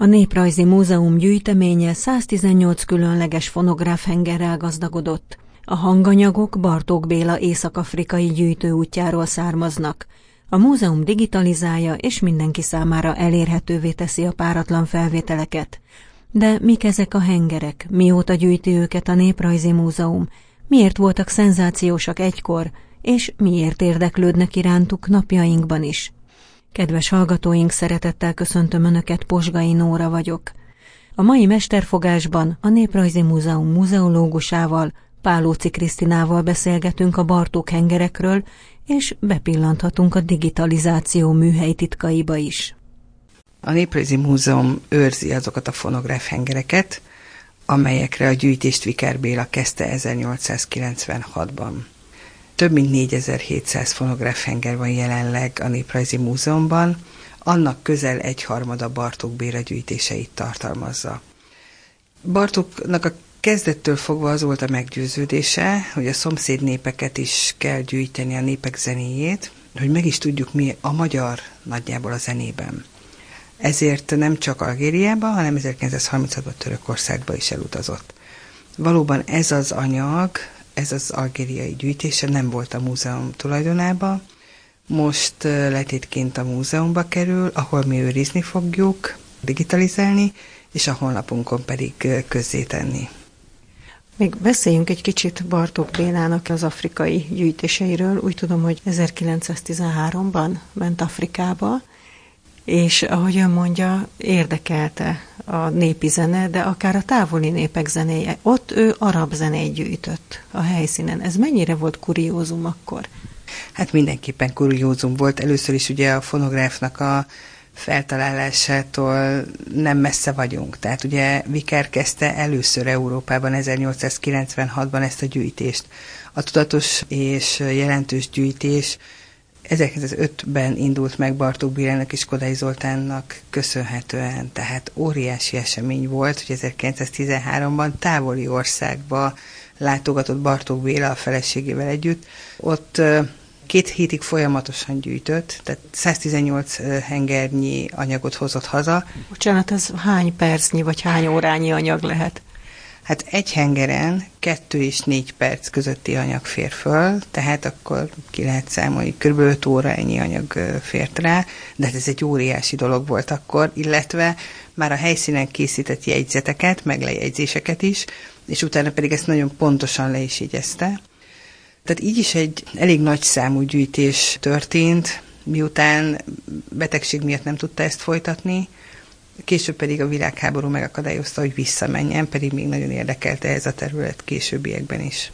A Néprajzi Múzeum gyűjteménye 118 különleges fonográfhengerrel gazdagodott. A hanganyagok Bartók Béla észak-afrikai gyűjtőútjáról származnak. A múzeum digitalizálja és mindenki számára elérhetővé teszi a páratlan felvételeket. De mik ezek a hengerek, mióta gyűjti őket a Néprajzi Múzeum, miért voltak szenzációsak egykor, és miért érdeklődnek irántuk napjainkban is? Kedves hallgatóink, szeretettel köszöntöm Önöket, Posgai Nóra vagyok. A mai mesterfogásban a Néprajzi Múzeum muzeológusával, Pálóci Krisztinával beszélgetünk a Bartók hengerekről, és bepillanthatunk a digitalizáció műhely titkaiba is. A Néprajzi Múzeum őrzi azokat a fonográf hengereket, amelyekre a gyűjtést Viker Béla kezdte 1896-ban. Több mint 4700 fonográf henger van jelenleg a Néprajzi Múzeumban, annak közel egyharmada Bartók Béla gyűjtéseit tartalmazza. Bartóknak a kezdettől fogva az volt a meggyőződése, hogy a szomszéd népeket is kell gyűjteni a népek zenéjét, hogy meg is tudjuk mi a magyar nagyjából a zenében. Ezért nem csak Algériába, hanem 1936-ban Törökországba is elutazott. Valóban ez az anyag, ez az algériai gyűjtése nem volt a múzeum tulajdonában. Most letétként a múzeumba kerül, ahol mi őrizni fogjuk, digitalizálni, és a honlapunkon pedig közzétenni. Még beszéljünk egy kicsit Bartók Bélának az afrikai gyűjtéseiről. Úgy tudom, hogy 1913-ban ment Afrikába, és ahogy ön mondja, érdekelte a népi zene, de akár a távoli népek zenéje. Ott ő arab zenét gyűjtött a helyszínen. Ez mennyire volt kuriózum akkor? Hát mindenképpen kuriózum volt. Először is ugye a fonográfnak a feltalálásától nem messze vagyunk. Tehát ugye Viker kezdte először Európában 1896-ban ezt a gyűjtést. A tudatos és jelentős gyűjtés 1905-ben indult meg Bartók Bélának és Kodai Zoltánnak köszönhetően, tehát óriási esemény volt, hogy 1913-ban távoli országba látogatott Bartók Béla a feleségével együtt. Ott két hétig folyamatosan gyűjtött, tehát 118 hengernyi anyagot hozott haza. Bocsánat, ez hány percnyi vagy hány órányi anyag lehet? Hát egy hengeren kettő és négy perc közötti anyag fér föl, tehát akkor ki lehet számolni, kb. 5 óra ennyi anyag fért rá, de hát ez egy óriási dolog volt akkor, illetve már a helyszínen készített jegyzeteket, meg lejegyzéseket is, és utána pedig ezt nagyon pontosan le is jegyezte. Tehát így is egy elég nagy számú gyűjtés történt, miután betegség miatt nem tudta ezt folytatni, Később pedig a világháború megakadályozta, hogy visszamenjen, pedig még nagyon érdekelte ez a terület későbbiekben is.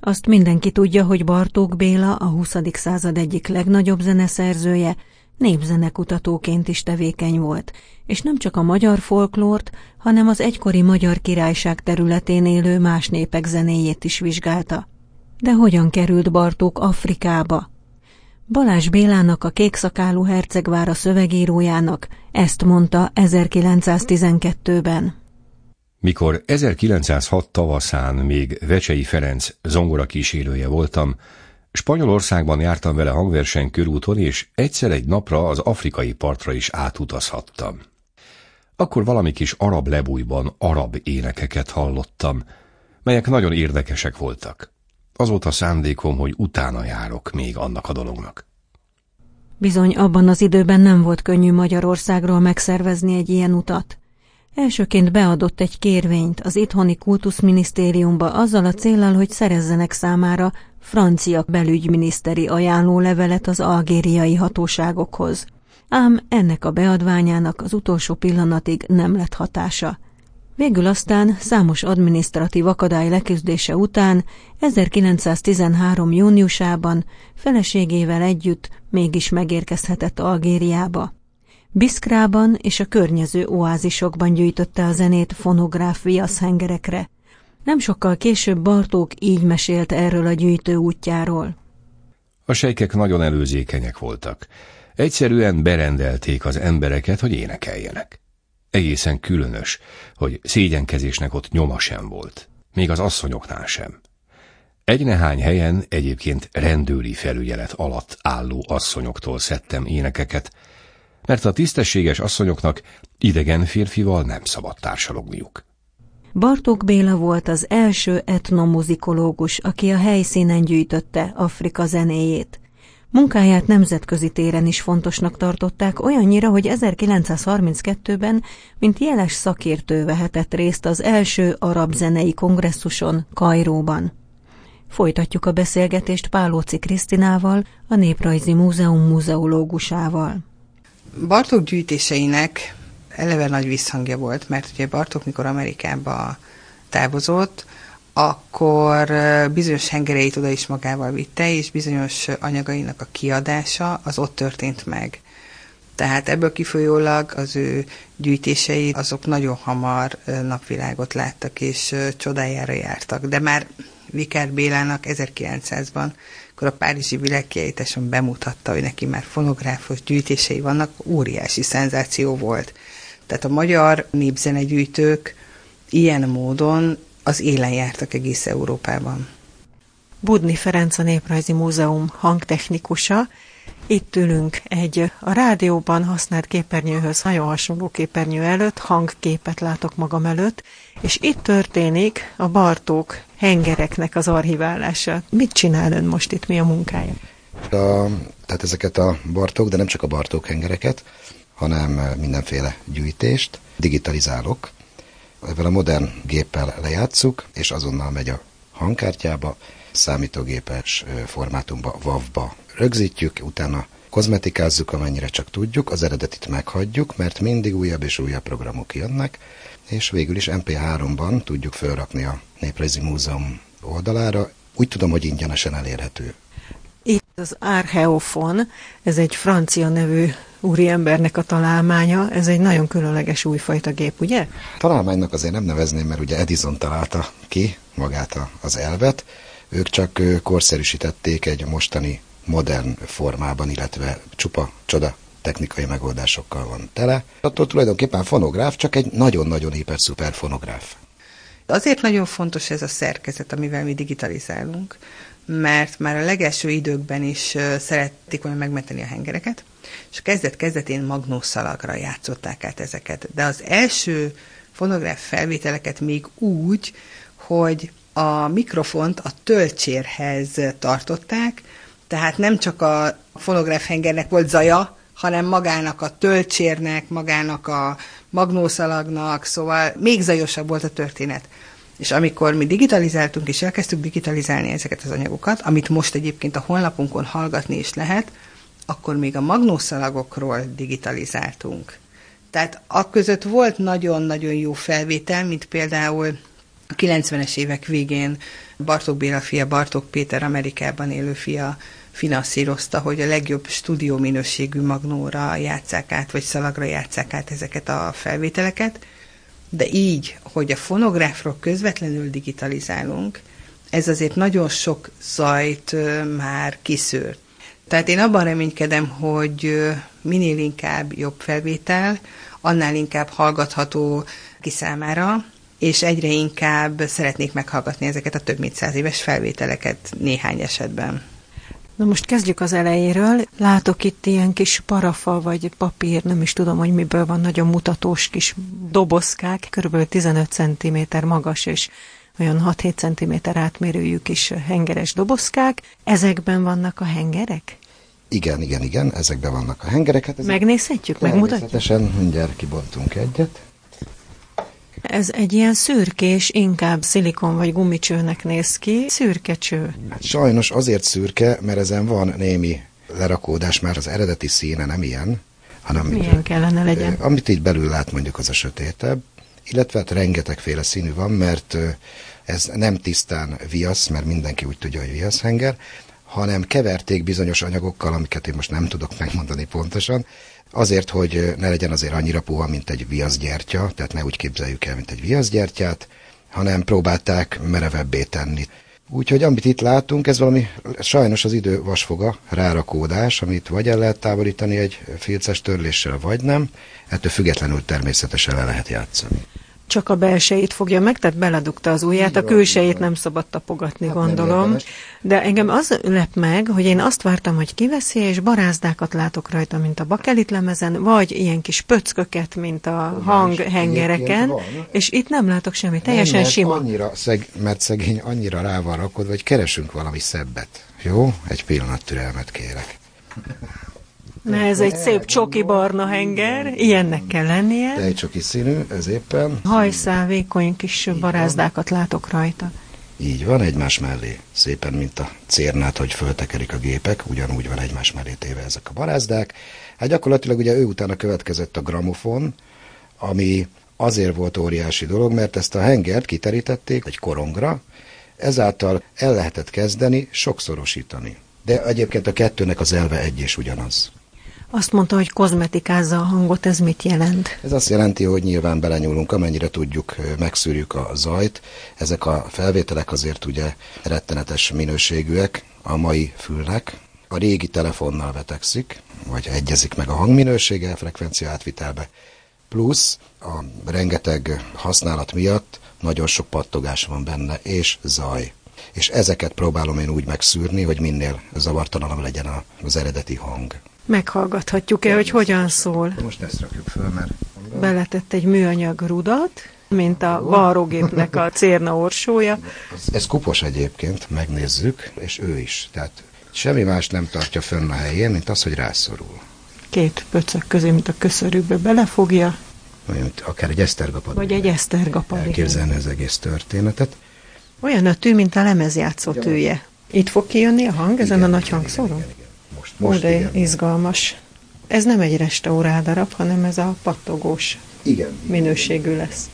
Azt mindenki tudja, hogy Bartók Béla a 20. század egyik legnagyobb zeneszerzője, népzenekutatóként is tevékeny volt, és nem csak a magyar folklórt, hanem az egykori magyar királyság területén élő más népek zenéjét is vizsgálta. De hogyan került Bartók Afrikába? Balázs Bélának, a kékszakálú hercegvára szövegírójának ezt mondta 1912-ben. Mikor 1906 tavaszán még Vecsei Ferenc zongora kísérője voltam, Spanyolországban jártam vele hangverseny körúton, és egyszer egy napra az afrikai partra is átutazhattam. Akkor valami kis arab lebújban arab énekeket hallottam, melyek nagyon érdekesek voltak. Az volt a szándékom, hogy utána járok még annak a dolognak. Bizony abban az időben nem volt könnyű Magyarországról megszervezni egy ilyen utat. Elsőként beadott egy kérvényt az itthoni kultuszminisztériumba azzal a célral, hogy szerezzenek számára francia belügyminiszteri ajánlólevelet az algériai hatóságokhoz. Ám ennek a beadványának az utolsó pillanatig nem lett hatása. Végül aztán számos adminisztratív akadály leküzdése után 1913. júniusában feleségével együtt mégis megérkezhetett Algériába. Biszkrában és a környező oázisokban gyűjtötte a zenét fonográf viaszhengerekre. Nem sokkal később Bartók így mesélt erről a gyűjtő útjáról. A sejkek nagyon előzékenyek voltak. Egyszerűen berendelték az embereket, hogy énekeljenek. Egészen különös, hogy szégyenkezésnek ott nyoma sem volt, még az asszonyoknál sem. Egy nehány helyen egyébként rendőri felügyelet alatt álló asszonyoktól szedtem énekeket, mert a tisztességes asszonyoknak idegen férfival nem szabad társalogniuk. Bartók Béla volt az első etnomuzikológus, aki a helyszínen gyűjtötte Afrika zenéjét. Munkáját nemzetközi téren is fontosnak tartották, olyannyira, hogy 1932-ben, mint jeles szakértő vehetett részt az első arab zenei kongresszuson Kairóban. Folytatjuk a beszélgetést Pálóci Krisztinával, a Néprajzi Múzeum muzeológusával. Bartók gyűjtéseinek eleve nagy visszhangja volt, mert ugye Bartók, mikor Amerikába távozott, akkor bizonyos hengereit oda is magával vitte, és bizonyos anyagainak a kiadása az ott történt meg. Tehát ebből kifolyólag az ő gyűjtései azok nagyon hamar napvilágot láttak, és csodájára jártak. De már Vikár Bélának 1900-ban, akkor a Párizsi világkiállításon bemutatta, hogy neki már fonográfos gyűjtései vannak, óriási szenzáció volt. Tehát a magyar népzenegyűjtők ilyen módon az élen jártak egész Európában. Budni Ferenc a Néprajzi Múzeum hangtechnikusa. Itt ülünk egy a rádióban használt képernyőhöz nagyon hasonló képernyő előtt, hangképet látok magam előtt, és itt történik a Bartók hengereknek az archiválása. Mit csinál ön most itt, mi a munkája? A, tehát ezeket a Bartók, de nem csak a Bartók hengereket, hanem mindenféle gyűjtést digitalizálok, ezzel a modern géppel lejátszuk, és azonnal megy a hangkártyába, számítógépes formátumba, WAV-ba rögzítjük, utána kozmetikázzuk, amennyire csak tudjuk, az eredetit meghagyjuk, mert mindig újabb és újabb programok jönnek, és végül is MP3-ban tudjuk felrakni a Néprajzi Múzeum oldalára. Úgy tudom, hogy ingyenesen elérhető. Itt az Archeofon, ez egy francia nevű úriembernek a találmánya, ez egy nagyon különleges újfajta gép, ugye? Találmánynak azért nem nevezném, mert ugye Edison találta ki magát az elvet, ők csak korszerűsítették egy mostani modern formában, illetve csupa csoda technikai megoldásokkal van tele. Attól tulajdonképpen fonográf, csak egy nagyon-nagyon hiper-szuper fonográf. Azért nagyon fontos ez a szerkezet, amivel mi digitalizálunk, mert már a legelső időkben is szerették volna megmenteni a hengereket, és kezdet-kezdetén magnószalagra játszották át ezeket. De az első fonográf felvételeket még úgy, hogy a mikrofont a töltsérhez tartották, tehát nem csak a fonográf hengernek volt zaja, hanem magának a töltsérnek, magának a magnószalagnak, szóval még zajosabb volt a történet. És amikor mi digitalizáltunk, és elkezdtük digitalizálni ezeket az anyagokat, amit most egyébként a honlapunkon hallgatni is lehet, akkor még a magnószalagokról digitalizáltunk. Tehát a között volt nagyon-nagyon jó felvétel, mint például a 90-es évek végén Bartók Béla fia, Bartók Péter Amerikában élő fia finanszírozta, hogy a legjobb stúdió minőségű magnóra játszák át, vagy szalagra játszák át ezeket a felvételeket. De így, hogy a fonográfról közvetlenül digitalizálunk, ez azért nagyon sok zajt már kiszűrt. Tehát én abban reménykedem, hogy minél inkább jobb felvétel, annál inkább hallgatható ki számára, és egyre inkább szeretnék meghallgatni ezeket a több mint száz éves felvételeket néhány esetben. Na most kezdjük az elejéről. Látok itt ilyen kis parafa vagy papír, nem is tudom, hogy miből van, nagyon mutatós kis dobozkák, kb. 15 cm magas és olyan 6-7 cm átmérőjű kis hengeres dobozkák. Ezekben vannak a hengerek? Igen, igen, igen, ezekben vannak a hengerek. Hát ezek Megnézhetjük, megmutatjuk? Természetesen, mindjárt kibontunk egyet. Ez egy ilyen szürkés, inkább szilikon vagy gumicsőnek néz ki. Szürke cső. Hát sajnos azért szürke, mert ezen van némi lerakódás, már az eredeti színe nem ilyen, hanem... Milyen kellene legyen? Amit így belül lát mondjuk az a sötétebb, illetve hát rengetegféle színű van, mert ez nem tisztán viasz, mert mindenki úgy tudja, hogy viaszhenger, hanem keverték bizonyos anyagokkal, amiket én most nem tudok megmondani pontosan, azért, hogy ne legyen azért annyira puha, mint egy viaszgyertya, tehát ne úgy képzeljük el, mint egy viaszgyertyát, hanem próbálták merevebbé tenni. Úgyhogy amit itt látunk, ez valami sajnos az idő vasfoga, rárakódás, amit vagy el lehet távolítani egy filces törléssel, vagy nem. Ettől függetlenül természetesen le lehet játszani csak a belsejét fogja meg, tehát beledugta az ujját, a külsejét nem szabad tapogatni, hát gondolom. De engem az lep meg, hogy én azt vártam, hogy kiveszi, és barázdákat látok rajta, mint a bakelit lemezen, vagy ilyen kis pöcköket, mint a hanghengereken, és itt nem látok semmit, teljesen nem, sima. Annyira szeg, mert szegény annyira rá van rakodva, hogy keresünk valami szebbet. Jó? Egy pillanat türelmet kérek. Na ez egy szép csoki barna henger, ilyennek kell lennie. De egy csoki színű, ez éppen. Hajszál, vékony kis barázdákat látok rajta. Így van, egymás mellé. Szépen, mint a cérnát, hogy föltekerik a gépek, ugyanúgy van egymás mellé téve ezek a barázdák. Hát gyakorlatilag ugye ő utána következett a gramofon, ami azért volt óriási dolog, mert ezt a hengert kiterítették egy korongra, ezáltal el lehetett kezdeni sokszorosítani. De egyébként a kettőnek az elve egy és ugyanaz. Azt mondta, hogy kozmetikázza a hangot, ez mit jelent? Ez azt jelenti, hogy nyilván belenyúlunk, amennyire tudjuk, megszűrjük a zajt. Ezek a felvételek azért ugye rettenetes minőségűek a mai fülnek. A régi telefonnal vetekszik, vagy egyezik meg a hangminősége frekvencia átvitelbe. Plusz a rengeteg használat miatt nagyon sok pattogás van benne, és zaj. És ezeket próbálom én úgy megszűrni, hogy minél zavartalanabb legyen az eredeti hang. Meghallgathatjuk-e, hogy hogyan szól? Most ezt rakjuk föl, mert... Beletett egy műanyag rudat, mint a varrógépnek a cérna orsója. Ez kupos egyébként, megnézzük, és ő is. Tehát semmi más nem tartja fönn a helyén, mint az, hogy rászorul. Két pöcök közé, mint a köszörükbe belefogja. Mint akár egy esztergapad. Vagy egy esztergapad. Elképzelni az egész történetet. Olyan a tű, mint a lemezjátszó tűje. Itt fog kijönni a hang ezen igen, a nagy hangszoron? Igen, igen, most, most Ó, de igen. izgalmas. Ez nem egy restaurál darab, hanem ez a pattogós igen. minőségű lesz.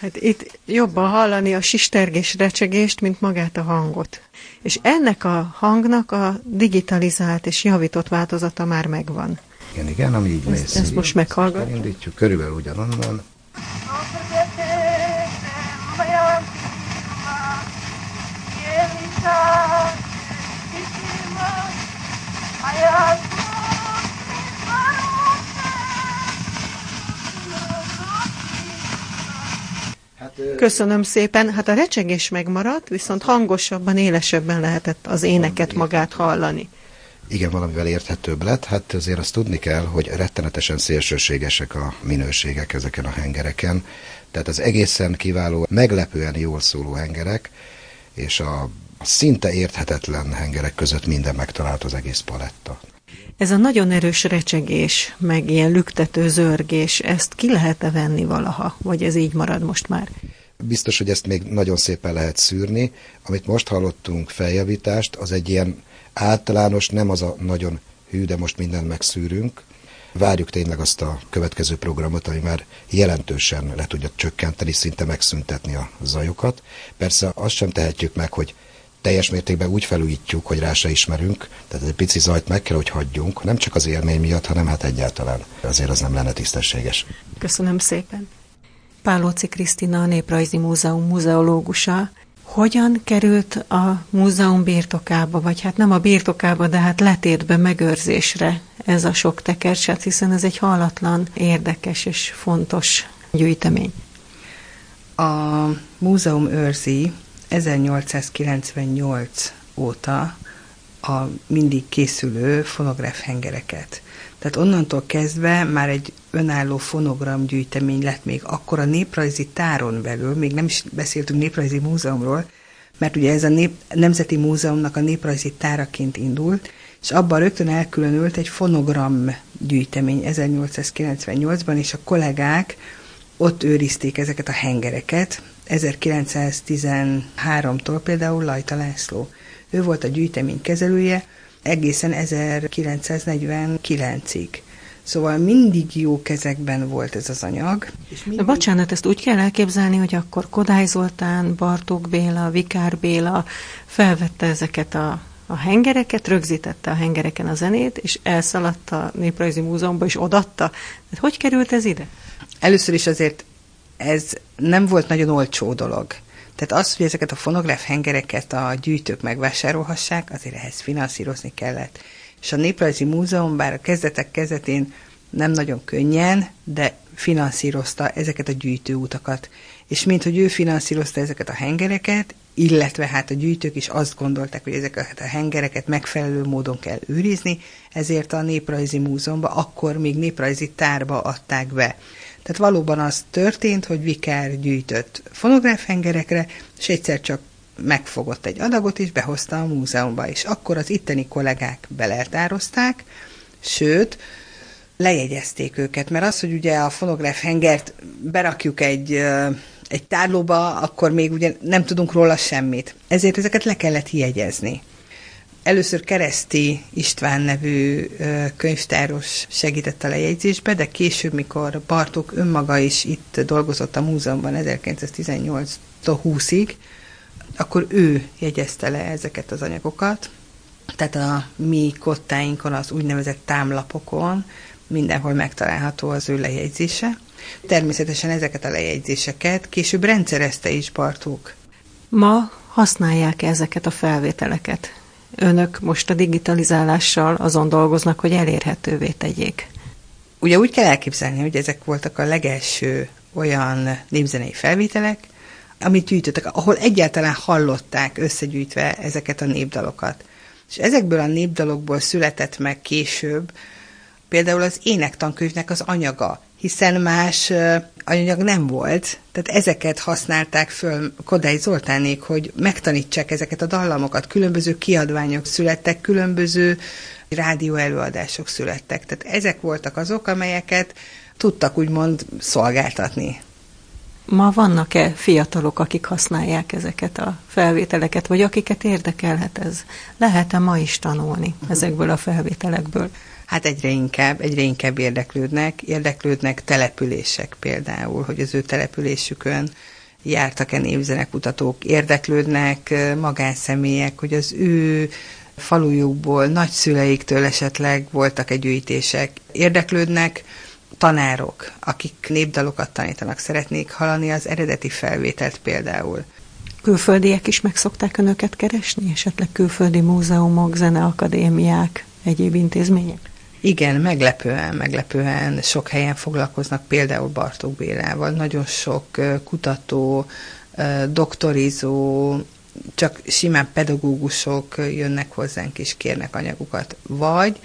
Hát itt jobban hallani a sistergés recsegést, mint magát a hangot. És ennek a hangnak a digitalizált és javított változata már megvan. Igen, igen, ami így ezt, Ezt most meghallgatjuk. Elindítjuk körülbelül ugyanonnan. Köszönöm szépen. Hát a recsegés megmaradt, viszont hangosabban, élesebben lehetett az éneket magát hallani igen, valamivel érthetőbb lett. Hát azért azt tudni kell, hogy rettenetesen szélsőségesek a minőségek ezeken a hengereken. Tehát az egészen kiváló, meglepően jól szóló hengerek, és a szinte érthetetlen hengerek között minden megtalált az egész paletta. Ez a nagyon erős recsegés, meg ilyen lüktető zörgés, ezt ki lehet-e venni valaha, vagy ez így marad most már? Biztos, hogy ezt még nagyon szépen lehet szűrni. Amit most hallottunk feljavítást, az egy ilyen általános, nem az a nagyon hű, de most mindent megszűrünk. Várjuk tényleg azt a következő programot, ami már jelentősen le tudja csökkenteni, szinte megszüntetni a zajokat. Persze azt sem tehetjük meg, hogy teljes mértékben úgy felújítjuk, hogy rá se ismerünk, tehát egy pici zajt meg kell, hogy hagyjunk, nem csak az élmény miatt, hanem hát egyáltalán azért az nem lenne tisztességes. Köszönöm szépen. Pálóci Krisztina, a Néprajzi Múzeum muzeológusa, hogyan került a múzeum birtokába, vagy hát nem a birtokába, de hát letétbe megőrzésre ez a sok tekercset, hiszen ez egy halatlan, érdekes és fontos gyűjtemény. A múzeum őrzi 1898 óta a mindig készülő fonográf hengereket. Tehát onnantól kezdve már egy önálló fonogram gyűjtemény lett még akkor a néprajzi táron belül, még nem is beszéltünk néprajzi múzeumról, mert ugye ez a nép, Nemzeti Múzeumnak a néprajzi táraként indult, és abban rögtön elkülönült egy fonogram gyűjtemény 1898-ban, és a kollégák ott őrizték ezeket a hengereket, 1913-tól például Lajta László. Ő volt a gyűjtemény kezelője, egészen 1949-ig. Szóval mindig jó kezekben volt ez az anyag. És mindig... Bocsánat, ezt úgy kell elképzelni, hogy akkor Kodály Zoltán, Bartók Béla, Vikár Béla felvette ezeket a, a hengereket, rögzítette a hengereken a zenét, és elszaladt a Néprajzi Múzeumba, és odatta. Hát hogy került ez ide? Először is azért ez nem volt nagyon olcsó dolog. Tehát az, hogy ezeket a fonográf hengereket a gyűjtők megvásárolhassák, azért ehhez finanszírozni kellett. És a Néprajzi Múzeum bár a kezdetek kezdetén nem nagyon könnyen, de finanszírozta ezeket a gyűjtőutakat. És mint hogy ő finanszírozta ezeket a hengereket, illetve hát a gyűjtők is azt gondolták, hogy ezeket a hengereket megfelelő módon kell őrizni, ezért a Néprajzi Múzeumba, akkor még néprajzi tárba adták be. Tehát valóban az történt, hogy Viker gyűjtött fonográfhengerekre, és egyszer csak megfogott egy adagot, és behozta a múzeumba, és akkor az itteni kollégák beleltározták, sőt, lejegyezték őket, mert az, hogy ugye a fonográf hengert berakjuk egy, egy tárlóba, akkor még ugye nem tudunk róla semmit. Ezért ezeket le kellett jegyezni. Először Kereszti István nevű könyvtáros segített a lejegyzésbe, de később, mikor Bartók önmaga is itt dolgozott a múzeumban 1918-tól 20-ig, akkor ő jegyezte le ezeket az anyagokat, tehát a mi kottáinkon, az úgynevezett támlapokon mindenhol megtalálható az ő lejegyzése. Természetesen ezeket a lejegyzéseket később rendszerezte is Bartók. Ma használják ezeket a felvételeket? Önök most a digitalizálással azon dolgoznak, hogy elérhetővé tegyék. Ugye úgy kell elképzelni, hogy ezek voltak a legelső olyan népzenei felvételek, amit gyűjtöttek, ahol egyáltalán hallották összegyűjtve ezeket a népdalokat. És ezekből a népdalokból született meg később például az énektankönyvnek az anyaga, hiszen más anyag nem volt, tehát ezeket használták föl Kodály Zoltánék, hogy megtanítsák ezeket a dallamokat. Különböző kiadványok születtek, különböző rádió előadások születtek. Tehát ezek voltak azok, amelyeket tudtak úgymond szolgáltatni. Ma vannak-e fiatalok, akik használják ezeket a felvételeket, vagy akiket érdekelhet ez? Lehet-e ma is tanulni ezekből a felvételekből? Hát egyre inkább, egyre inkább érdeklődnek, érdeklődnek települések például, hogy az ő településükön jártak-e névzenekutatók, érdeklődnek magánszemélyek, hogy az ő falujukból, nagyszüleiktől esetleg voltak-e gyűjtések, érdeklődnek tanárok, akik népdalokat tanítanak, szeretnék hallani az eredeti felvételt például. Külföldiek is meg szokták önöket keresni, esetleg külföldi múzeumok, zeneakadémiák, egyéb intézmények? Igen, meglepően, meglepően sok helyen foglalkoznak például Bartók Bélával. Nagyon sok kutató, doktorizó, csak simán pedagógusok jönnek hozzánk és kérnek anyagukat. Vagy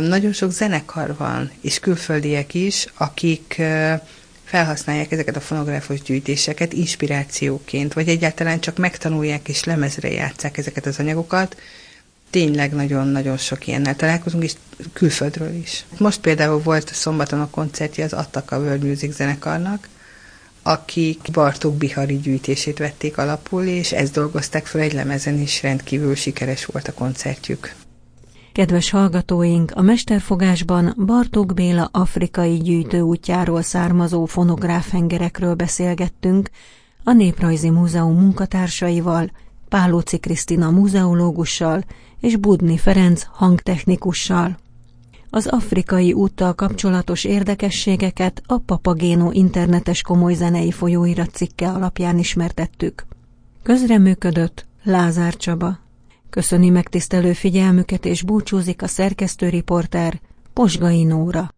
nagyon sok zenekar van, és külföldiek is, akik felhasználják ezeket a fonográfos gyűjtéseket inspirációként, vagy egyáltalán csak megtanulják és lemezre játszák ezeket az anyagokat, tényleg nagyon-nagyon sok ilyennel találkozunk, és külföldről is. Most például volt szombaton a koncertje az Attaka World Music zenekarnak, akik Bartók Bihari gyűjtését vették alapul, és ezt dolgozták fel egy lemezen, és rendkívül sikeres volt a koncertjük. Kedves hallgatóink, a Mesterfogásban Bartók Béla afrikai gyűjtő útjáról származó fonográfhengerekről beszélgettünk, a Néprajzi Múzeum munkatársaival, Pálóci Krisztina múzeológussal és Budni Ferenc hangtechnikussal. Az afrikai úttal kapcsolatos érdekességeket a Papagéno internetes komoly zenei folyóirat cikke alapján ismertettük. Közreműködött Lázár Csaba. Köszöni megtisztelő figyelmüket és búcsúzik a szerkesztőriporter Posgai Nóra.